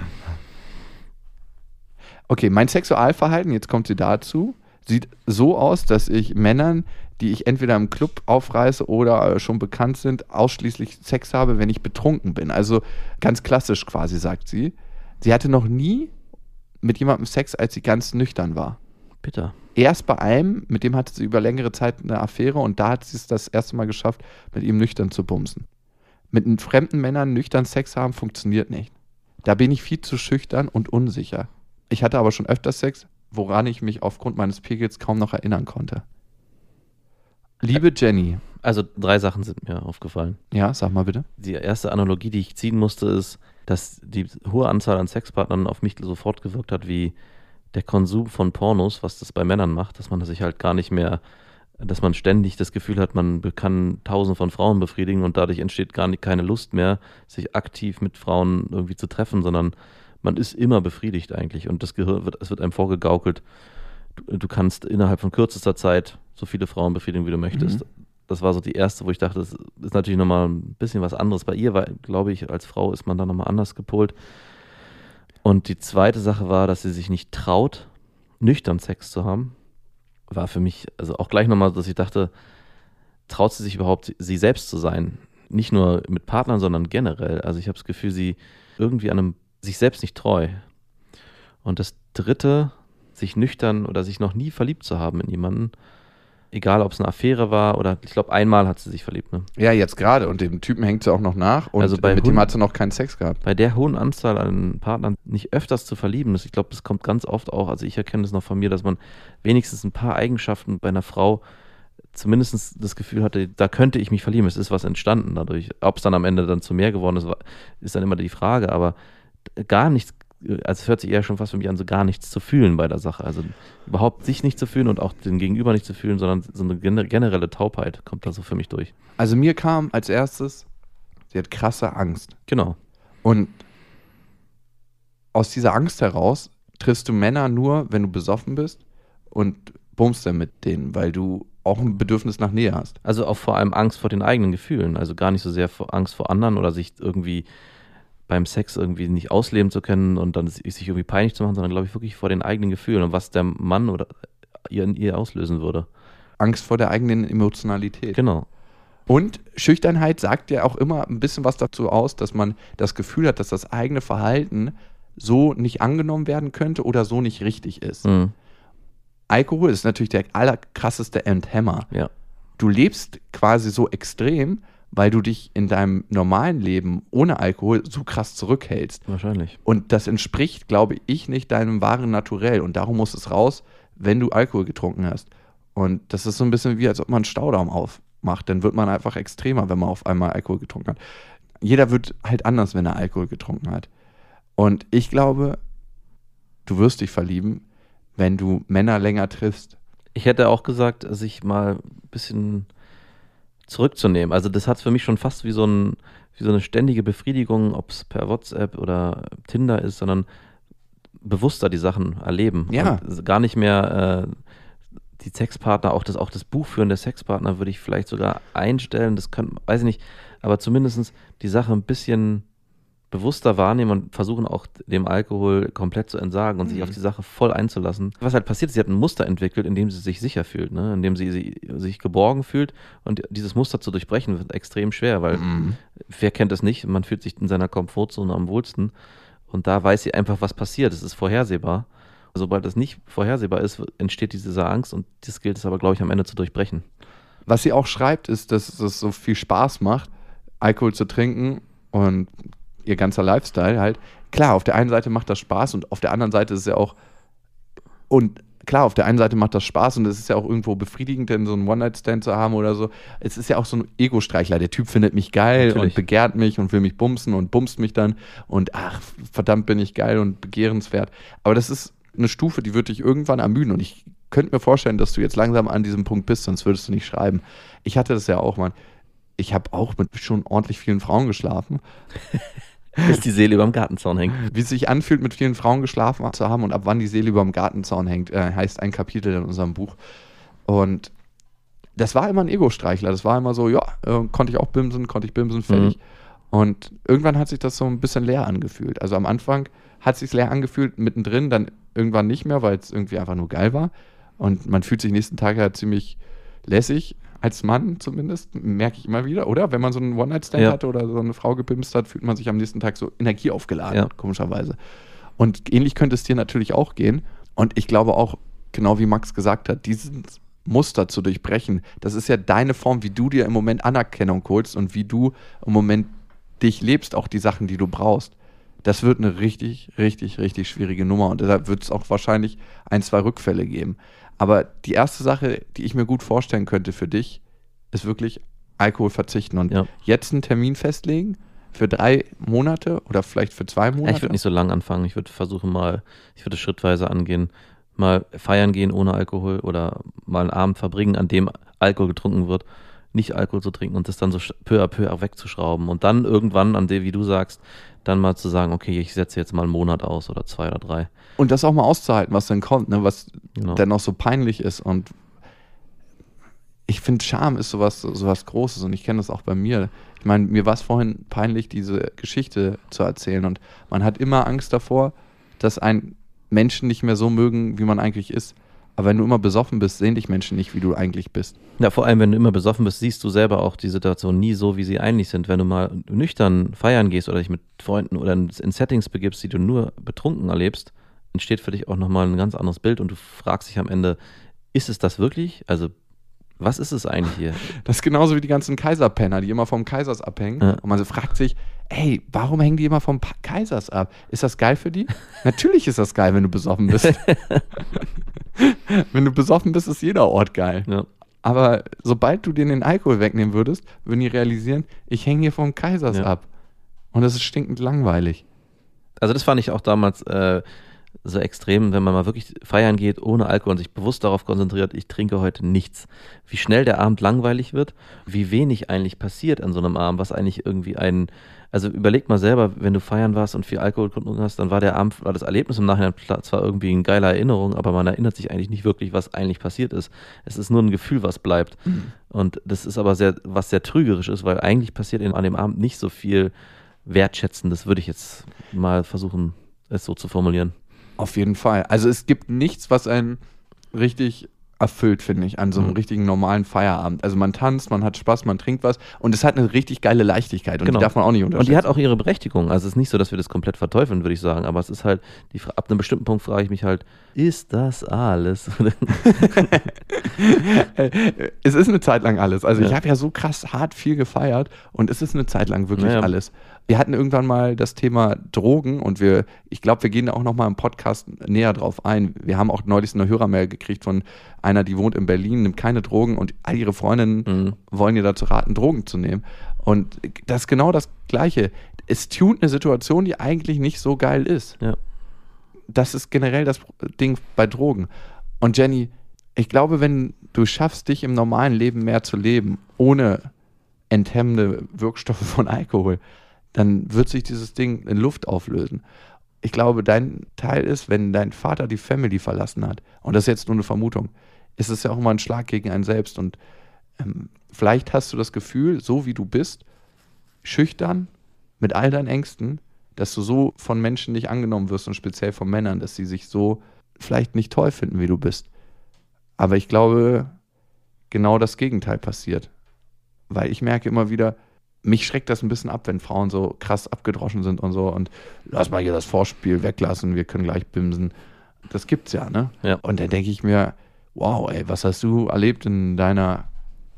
Okay, mein Sexualverhalten, jetzt kommt sie dazu, sieht so aus, dass ich Männern, die ich entweder im Club aufreiße oder äh, schon bekannt sind, ausschließlich Sex habe, wenn ich betrunken bin. Also ganz klassisch quasi, sagt sie. Sie hatte noch nie mit jemandem Sex, als sie ganz nüchtern war. Bitter. Erst bei einem, mit dem hatte sie über längere Zeit eine Affäre und da hat sie es das erste Mal geschafft, mit ihm nüchtern zu bumsen. Mit einem fremden Männern nüchtern Sex haben funktioniert nicht. Da bin ich viel zu schüchtern und unsicher. Ich hatte aber schon öfter Sex, woran ich mich aufgrund meines Pegels kaum noch erinnern konnte. Liebe Jenny, Also drei Sachen sind mir aufgefallen. ja, sag mal bitte. Die erste Analogie, die ich ziehen musste, ist, dass die hohe Anzahl an Sexpartnern auf mich sofort gewirkt hat, wie der Konsum von Pornos, was das bei Männern macht, dass man sich halt gar nicht mehr, dass man ständig das Gefühl hat, man kann tausend von Frauen befriedigen und dadurch entsteht gar nicht, keine Lust mehr, sich aktiv mit Frauen irgendwie zu treffen, sondern man ist immer befriedigt eigentlich und das Gehirn wird, es wird einem vorgegaukelt, du, du kannst innerhalb von kürzester Zeit so viele Frauen befriedigen, wie du möchtest. Das war so die erste, wo ich dachte, das ist natürlich nochmal ein bisschen was anderes. Bei ihr, weil, glaube ich, als Frau ist man da nochmal anders gepolt. Und die zweite Sache war, dass sie sich nicht traut, nüchtern Sex zu haben. War für mich, also auch gleich nochmal, dass ich dachte, traut sie sich überhaupt, sie selbst zu sein? nicht nur mit Partnern, sondern generell. Also ich habe das Gefühl, sie irgendwie an einem sich selbst nicht treu. Und das dritte, sich nüchtern oder sich noch nie verliebt zu haben in jemanden, egal ob es eine Affäre war oder ich glaube, einmal hat sie sich verliebt. Ne? Ja, jetzt gerade. Und dem Typen hängt sie auch noch nach. Und Also bei mit dem hat sie noch keinen Sex gehabt. Bei der hohen Anzahl an Partnern nicht öfters zu verlieben, das, ich glaube, das kommt ganz oft auch, also ich erkenne das noch von mir, dass man wenigstens ein paar Eigenschaften bei einer Frau zumindest das Gefühl hatte, da könnte ich mich verlieben. Es ist was entstanden dadurch. Ob es dann am Ende dann zu mehr geworden ist, ist dann immer die Frage. Aber gar nichts, also es hört sich eher schon fast für mich an, so gar nichts zu fühlen bei der Sache. Also überhaupt sich nicht zu fühlen und auch den Gegenüber nicht zu fühlen, sondern so eine gener- generelle Taubheit kommt da so für mich durch. Also mir kam als erstes, sie hat krasse Angst. Genau. Und aus dieser Angst heraus triffst du Männer nur, wenn du besoffen bist und bummst dann mit denen, weil du auch ein Bedürfnis nach Nähe hast. Also auch vor allem Angst vor den eigenen Gefühlen. Also gar nicht so sehr vor Angst vor anderen oder sich irgendwie beim Sex irgendwie nicht ausleben zu können und dann sich irgendwie peinlich zu machen, sondern glaube ich wirklich vor den eigenen Gefühlen und was der Mann oder ihr in ihr auslösen würde. Angst vor der eigenen Emotionalität. Genau. Und Schüchternheit sagt ja auch immer ein bisschen was dazu aus, dass man das Gefühl hat, dass das eigene Verhalten so nicht angenommen werden könnte oder so nicht richtig ist. Mhm. Alkohol ist natürlich der allerkrasseste Endhammer. Ja. Du lebst quasi so extrem, weil du dich in deinem normalen Leben ohne Alkohol so krass zurückhältst. Wahrscheinlich. Und das entspricht, glaube ich, nicht deinem wahren Naturell. Und darum muss es raus, wenn du Alkohol getrunken hast. Und das ist so ein bisschen wie, als ob man einen Staudamm aufmacht. Dann wird man einfach extremer, wenn man auf einmal Alkohol getrunken hat. Jeder wird halt anders, wenn er Alkohol getrunken hat. Und ich glaube, du wirst dich verlieben, wenn du Männer länger triffst. Ich hätte auch gesagt, sich mal ein bisschen zurückzunehmen. Also das hat für mich schon fast wie so, ein, wie so eine ständige Befriedigung, ob es per WhatsApp oder Tinder ist, sondern bewusster die Sachen erleben. Ja. Und gar nicht mehr äh, die Sexpartner, auch das, auch das Buchführen der Sexpartner würde ich vielleicht sogar einstellen. Das kann, weiß ich nicht, aber zumindest die Sache ein bisschen bewusster wahrnehmen und versuchen auch dem Alkohol komplett zu entsagen und sich auf die Sache voll einzulassen. Was halt passiert ist, sie hat ein Muster entwickelt, in dem sie sich sicher fühlt, ne? in dem sie, sie sich geborgen fühlt und dieses Muster zu durchbrechen wird extrem schwer, weil wer kennt es nicht, man fühlt sich in seiner Komfortzone am wohlsten und da weiß sie einfach, was passiert, es ist vorhersehbar. Sobald das nicht vorhersehbar ist, entsteht diese Angst und das gilt es aber, glaube ich, am Ende zu durchbrechen. Was sie auch schreibt, ist, dass es so viel Spaß macht, Alkohol zu trinken und ihr ganzer Lifestyle halt. Klar, auf der einen Seite macht das Spaß und auf der anderen Seite ist es ja auch. Und klar, auf der einen Seite macht das Spaß und es ist ja auch irgendwo befriedigend, denn so einen One-Night-Stand zu haben oder so. Es ist ja auch so ein Ego-Streichler. Der Typ findet mich geil Natürlich. und begehrt mich und will mich bumsen und bumst mich dann und ach, verdammt bin ich geil und begehrenswert. Aber das ist eine Stufe, die wird dich irgendwann ermüden und ich könnte mir vorstellen, dass du jetzt langsam an diesem Punkt bist, sonst würdest du nicht schreiben. Ich hatte das ja auch, Mann. Ich habe auch mit schon ordentlich vielen Frauen geschlafen. Bis die Seele über dem Gartenzaun hängt. Wie es sich anfühlt, mit vielen Frauen geschlafen zu haben und ab wann die Seele über dem Gartenzaun hängt, äh, heißt ein Kapitel in unserem Buch. Und das war immer ein Ego-Streichler. Das war immer so, ja, äh, konnte ich auch bimsen, konnte ich bimsen, fertig. Und irgendwann hat sich das so ein bisschen leer angefühlt. Also am Anfang hat es sich leer angefühlt, mittendrin dann irgendwann nicht mehr, weil es irgendwie einfach nur geil war. Und man fühlt sich nächsten Tag ja ziemlich lässig, als Mann zumindest, merke ich immer wieder, oder? Wenn man so einen One-Night-Stand Ja. hatte oder so eine Frau gepimst hat, fühlt man sich am nächsten Tag so energieaufgeladen, Ja. komischerweise. Und ähnlich könnte es dir natürlich auch gehen. Und ich glaube auch, genau wie Max gesagt hat, dieses Muster zu durchbrechen, das ist ja deine Form, wie du dir im Moment Anerkennung holst und wie du im Moment dich lebst, auch die Sachen, die du brauchst. Das wird eine richtig, richtig, richtig schwierige Nummer und deshalb wird es auch wahrscheinlich ein, zwei Rückfälle geben. Aber die erste Sache, die ich mir gut vorstellen könnte für dich, ist wirklich Alkohol verzichten und Ja. jetzt einen Termin festlegen für drei Monate oder vielleicht für zwei Monate. ich würde nicht so lang anfangen. Ich würde versuchen mal, ich würde schrittweise angehen, mal feiern gehen ohne Alkohol oder mal einen Abend verbringen, an dem Alkohol getrunken wird, nicht Alkohol zu trinken und das dann so peu à peu auch wegzuschrauben und dann irgendwann an dem, wie du sagst, dann mal zu sagen, okay, ich setze jetzt mal einen Monat aus oder zwei oder drei. Und das auch mal auszuhalten, was dann kommt, ne? was Genau. dann noch so peinlich ist. Und ich finde, Scham ist sowas, sowas Großes und ich kenne das auch bei mir. Ich meine, mir war es vorhin peinlich, diese Geschichte zu erzählen. Und man hat immer Angst davor, dass ein Menschen nicht mehr so mögen, wie man eigentlich ist. Aber wenn du immer besoffen bist, sehen dich Menschen nicht, wie du eigentlich bist. Ja, vor allem, wenn du immer besoffen bist, siehst du selber auch die Situation nie so, wie sie eigentlich sind. Wenn du mal nüchtern feiern gehst oder dich mit Freunden oder in Settings begibst, die du nur betrunken erlebst, entsteht für dich auch nochmal ein ganz anderes Bild und du fragst dich am Ende, ist es das wirklich? Also, was ist es eigentlich hier? Das ist genauso wie die ganzen Kaiserpenner, die immer vom Kaisers abhängen. Ja. Und man so fragt sich, ey, warum hängen die immer vom Pa- Kaisers ab? Ist das geil für die? Natürlich ist das geil, wenn du besoffen bist. wenn du besoffen bist, ist jeder Ort geil. Ja. Aber sobald du dir den Alkohol wegnehmen würdest, würden die realisieren, ich hänge hier vom Kaisers Ja. ab. Und das ist stinkend langweilig. Also das fand ich auch damals äh, so extrem, wenn man mal wirklich feiern geht ohne Alkohol und sich bewusst darauf konzentriert, ich trinke heute nichts. Wie schnell der Abend langweilig wird, wie wenig eigentlich passiert an so einem Abend, was eigentlich irgendwie ein, also überleg mal selber, wenn du feiern warst und viel Alkohol getrunken hast, dann war der Abend, war das Erlebnis im Nachhinein zwar irgendwie eine geile Erinnerung, aber man erinnert sich eigentlich nicht wirklich, was eigentlich passiert ist. Es ist nur ein Gefühl, was bleibt. Und das ist aber sehr, was sehr trügerisch ist, weil eigentlich passiert an dem Abend nicht so viel Wertschätzendes, würde ich jetzt mal versuchen, es so zu formulieren. Auf jeden Fall. Also es gibt nichts, was einen richtig erfüllt, finde ich, an so einem Mhm. richtigen normalen Feierabend. Also man tanzt, man hat Spaß, man trinkt was und es hat eine richtig geile Leichtigkeit und Genau. die darf man auch nicht Und unterschätzen. die hat auch ihre Berechtigung. Also es ist nicht so, dass wir das komplett verteufeln, würde ich sagen. Aber es ist halt, die, ab einem bestimmten Punkt frage ich mich halt, ist das alles? es ist eine Zeit lang alles. Also Ja. ich habe ja so krass hart viel gefeiert und es ist eine Zeit lang wirklich Naja. alles. Wir hatten irgendwann mal das Thema Drogen und wir, ich glaube, wir gehen da auch noch mal im Podcast näher drauf ein. Wir haben auch neulich eine Hörermail gekriegt von einer, die wohnt in Berlin, nimmt keine Drogen und all ihre Freundinnen Mhm. wollen ihr dazu raten, Drogen zu nehmen. Und das ist genau das Gleiche. Es tut eine Situation, die eigentlich nicht so geil ist. ja. das ist generell das Ding bei Drogen. Und Jenny, ich glaube, wenn du schaffst, dich im normalen Leben mehr zu leben, ohne enthemmende Wirkstoffe von Alkohol, dann wird sich dieses Ding in Luft auflösen. Ich glaube, dein Teil ist, wenn dein Vater die Family verlassen hat, und das ist jetzt nur eine Vermutung, ist es ja auch immer ein Schlag gegen einen selbst. Und ähm, vielleicht hast du das Gefühl, so wie du bist, schüchtern, mit all deinen Ängsten, dass du so von Menschen nicht angenommen wirst und speziell von Männern, dass sie sich so vielleicht nicht toll finden, wie du bist. Aber ich glaube, genau das Gegenteil passiert. Weil ich merke immer wieder, mich schreckt das ein bisschen ab, wenn Frauen so krass abgedroschen sind und so und lass mal hier das Vorspiel weglassen, wir können gleich bimsen. Das gibt's ja, ne? Ja. Und dann denke ich mir, wow, ey, was hast du erlebt in deiner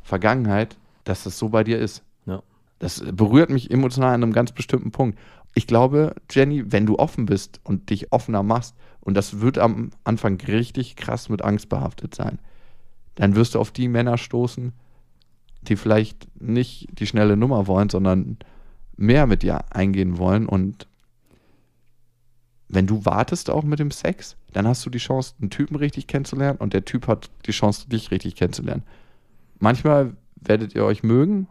Vergangenheit, dass das so bei dir ist? Ja. Das berührt mich emotional an einem ganz bestimmten Punkt. Ich glaube, Jenny, wenn du offen bist und dich offener machst, und das wird am Anfang richtig krass mit Angst behaftet sein, dann wirst du auf die Männer stoßen, die vielleicht nicht die schnelle Nummer wollen, sondern mehr mit dir eingehen wollen. Und wenn du wartest auch mit dem Sex, dann hast du die Chance, einen Typen richtig kennenzulernen und der Typ hat die Chance, dich richtig kennenzulernen. Manchmal werdet ihr euch mögen,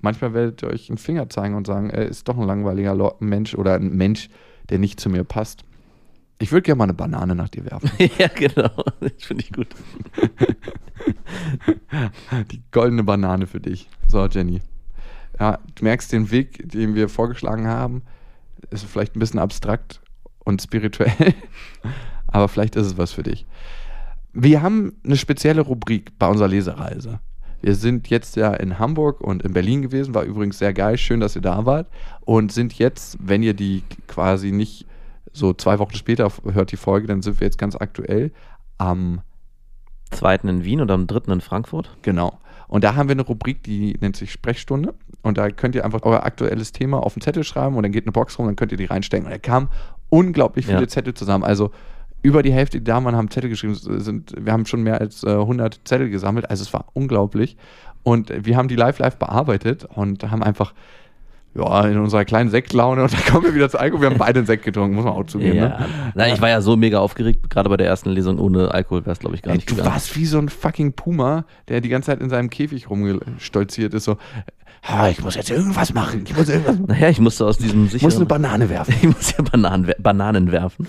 manchmal werdet ihr euch einen Finger zeigen und sagen, er ist doch ein langweiliger Mensch oder ein Mensch, der nicht zu mir passt. Ich würde gerne mal eine Banane nach dir werfen. ja, genau. Das finde ich gut. Die goldene Banane für dich. So, Jenny. Ja, du merkst den Weg, den wir vorgeschlagen haben, ist vielleicht ein bisschen abstrakt und spirituell, aber vielleicht ist es was für dich. Wir haben eine spezielle Rubrik bei unserer Lesereise. Wir sind jetzt ja in Hamburg und in Berlin gewesen, war übrigens sehr geil, schön, dass ihr da wart und sind jetzt, wenn ihr die quasi nicht so zwei Wochen später hört die Folge, dann sind wir jetzt ganz aktuell am Zweiten in Wien und am dritten in Frankfurt. Genau. Und da haben wir eine Rubrik, die nennt sich Sprechstunde. Und da könnt ihr einfach euer aktuelles Thema auf den Zettel schreiben und dann geht eine Box rum, dann könnt ihr die reinstecken. Und da kamen unglaublich viele Ja. Zettel zusammen. Also über die Hälfte der Damen haben Zettel geschrieben. Sind, wir haben schon mehr als äh, 100 Zettel gesammelt. Also es war unglaublich. Und wir haben die live live bearbeitet und haben einfach ja, in unserer kleinen Sektlaune und da kommen wir wieder zu Alkohol. Wir haben beide einen Sekt getrunken, muss man auch zugeben. ja. Ne? Na, ich war ja so mega aufgeregt, gerade bei der ersten Lesung. Ohne Alkohol wäre es, glaube ich, gar Ey, nicht du gegangen. warst wie so ein fucking Puma, der die ganze Zeit in seinem Käfig rumgestolziert ist. So, "Ah, ich muss jetzt irgendwas machen. Ich muss irgendwas machen. Naja, ich musste aus diesem Ich muss eine sicheren... Banane werfen. Ich muss ja Bananen, Bananen werfen.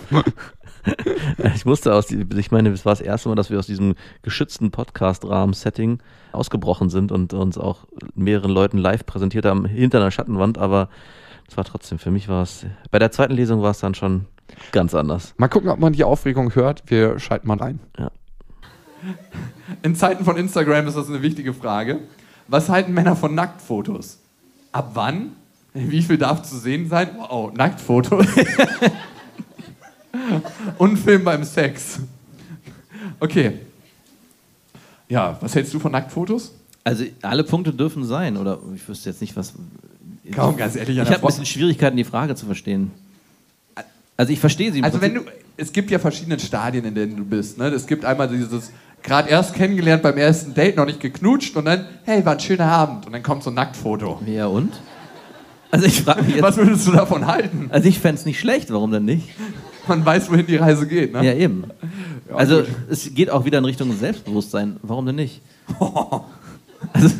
ich musste aus, ich meine, es war das erste Mal, dass wir aus diesem geschützten Podcast-Rahmen-Setting ausgebrochen sind und uns auch mehreren Leuten live präsentiert haben hinter einer Schattenwand, aber es war trotzdem, für mich war es, bei der zweiten Lesung war es dann schon ganz anders. Mal gucken, ob man die Aufregung hört. Wir schalten mal rein. In Zeiten von Instagram ist das eine wichtige Frage. Was halten Männer von Nacktfotos? Ab wann? Wie viel darf zu sehen sein? Wow, Nacktfotos. Unfilm beim Sex. Okay. Ja, was hältst du von Nacktfotos? Also alle Punkte dürfen sein, oder ich wüsste jetzt nicht, was. Kaum, ganz ehrlich. Ich habe ein bisschen Schwierigkeiten, die Frage zu verstehen. Also ich verstehe sie. im Also wenn du, es gibt ja verschiedene Stadien, in denen du bist. Ne? Es gibt einmal dieses, gerade erst kennengelernt beim ersten Date, noch nicht geknutscht und dann, hey, war ein schöner Abend. Und dann kommt so ein Nacktfoto. Ja und? Also ich frage mich jetzt. Was würdest du davon halten? Also ich fände es nicht schlecht, warum denn nicht? Man weiß, wohin die Reise geht. Ne? Ja, eben. Ja, also gut. es geht auch wieder in Richtung Selbstbewusstsein. Warum denn nicht? Also,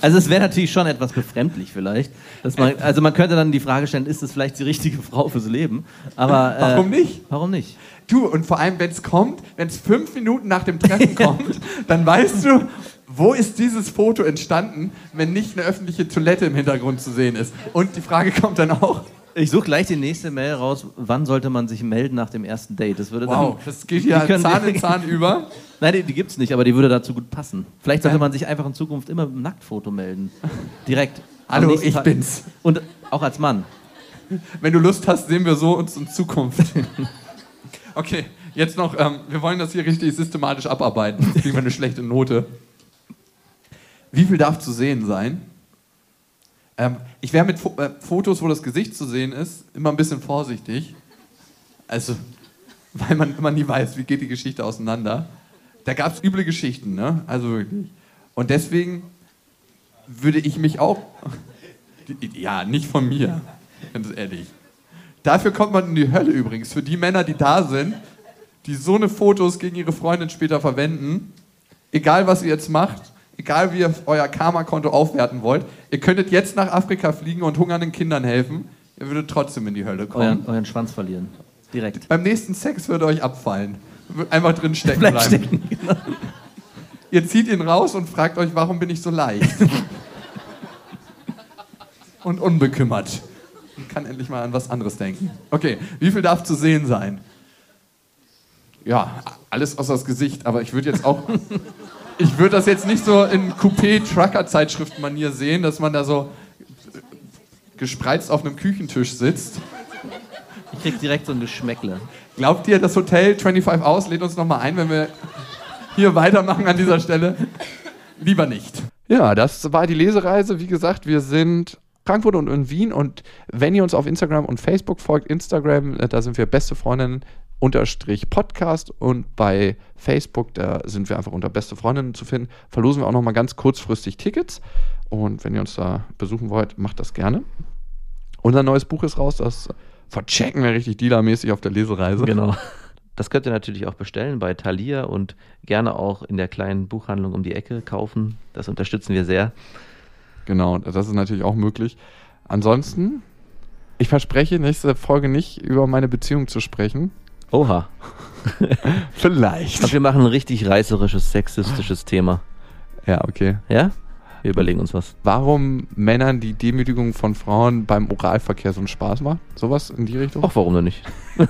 also es wäre natürlich schon etwas befremdlich vielleicht. Dass man, also man könnte dann die Frage stellen, ist es vielleicht die richtige Frau fürs Leben? Aber äh, Warum nicht? Warum nicht? Du, und vor allem, wenn es kommt, wenn es fünf Minuten nach dem Treffen kommt, dann weißt du, wo ist dieses Foto entstanden, wenn nicht eine öffentliche Toilette im Hintergrund zu sehen ist. Und die Frage kommt dann auch, Ich suche gleich die nächste Mail raus. Wann sollte man sich melden nach dem ersten Date? Das würde wow, dann, das geht ja Zahn in Zahn über. Nein, die, die gibt es nicht, aber die würde dazu gut passen. Vielleicht sollte man sich einfach in Zukunft immer mit einem Nacktfoto melden. Direkt. Hallo, ich Tag. bin's. Und auch als Mann. Wenn du Lust hast, sehen wir so uns in Zukunft. Okay, jetzt noch, ähm, wir wollen das hier richtig systematisch abarbeiten. Sonst kriegen wir eine schlechte Note. Wie viel darf zu sehen sein? Ähm, ich wäre mit Fo äh, Fotos, wo das Gesicht zu sehen ist, immer ein bisschen vorsichtig. Also, weil man immer nie weiß, wie geht die Geschichte auseinander. Da gab es üble Geschichten, ne? Also wirklich. Und deswegen würde ich mich auch. Ja, nicht von mir, ganz ehrlich. Dafür kommt man in die Hölle übrigens. Für die Männer, die da sind, die so eine Fotos gegen ihre Freundin später verwenden, egal was ihr jetzt macht, egal wie ihr euer Karma-Konto aufwerten wollt, ihr könntet jetzt nach Afrika fliegen und hungernden Kindern helfen, ihr würdet trotzdem in die Hölle kommen. Euren, euren Schwanz verlieren. Direkt. Beim nächsten Sex würde euch abfallen. Einfach drin stecken bleiben. stecken. Genau. Ihr zieht ihn raus und fragt euch, warum bin ich so leicht? und unbekümmert. Und kann endlich mal an was anderes denken. Okay, wie viel darf zu sehen sein? Ja, alles außer das Gesicht, aber ich würde jetzt auch. Ich würde das jetzt nicht so in Coupé-Trucker-Zeitschriften-Manier sehen, dass man da so gespreizt auf einem Küchentisch sitzt. Ich krieg direkt so ein Geschmäckle. Glaubt ihr, das Hotel 25 aus lädt uns nochmal ein, wenn wir hier weitermachen an dieser Stelle? Lieber nicht. Ja, das war die Lesereise. Wie gesagt, wir sind Frankfurt und in Wien und wenn ihr uns auf Instagram und Facebook folgt, Instagram, äh, da sind wir beste Freundinnen unterstrich Podcast und bei Facebook, da sind wir einfach unter beste Freundinnen zu finden, verlosen wir auch nochmal ganz kurzfristig Tickets und wenn ihr uns da besuchen wollt, macht das gerne. Unser neues Buch ist raus, das verchecken wir richtig dealermäßig auf der Lesereise. Genau. Das könnt ihr natürlich auch bestellen bei Thalia und gerne auch in der kleinen Buchhandlung um die Ecke kaufen. Das unterstützen wir sehr. Genau, das ist natürlich auch möglich. Ansonsten, ich verspreche, nächste Folge nicht über meine Beziehung zu sprechen. Oha. Vielleicht. Aber wir machen ein richtig reißerisches, sexistisches Thema. Ja, okay. Ja? Wir überlegen uns was. Warum Männern die Demütigung von Frauen beim Oralverkehr so einen Spaß macht? Sowas in die Richtung? Ach, warum denn nicht?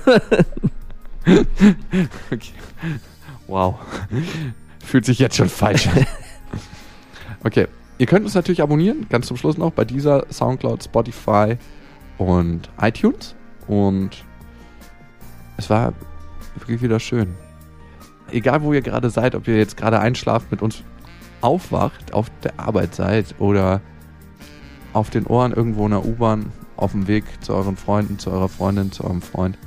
Okay. Wow. Fühlt sich jetzt schon falsch an. Okay. Ihr könnt uns natürlich abonnieren, ganz zum Schluss noch, bei dieser Soundcloud, Spotify und iTunes. Und es war wirklich wieder schön. Egal, wo ihr gerade seid, ob ihr jetzt gerade einschlaft, mit uns aufwacht, auf der Arbeit seid oder auf den Ohren irgendwo in der U-Bahn, auf dem Weg zu euren Freunden, zu eurer Freundin, zu eurem Freund.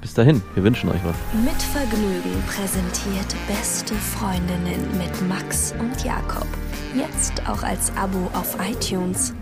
Bis dahin, wir wünschen euch was. Mit Vergnügen präsentiert Beste Freundinnen mit Max und Jakob. Jetzt auch als Abo auf iTunes.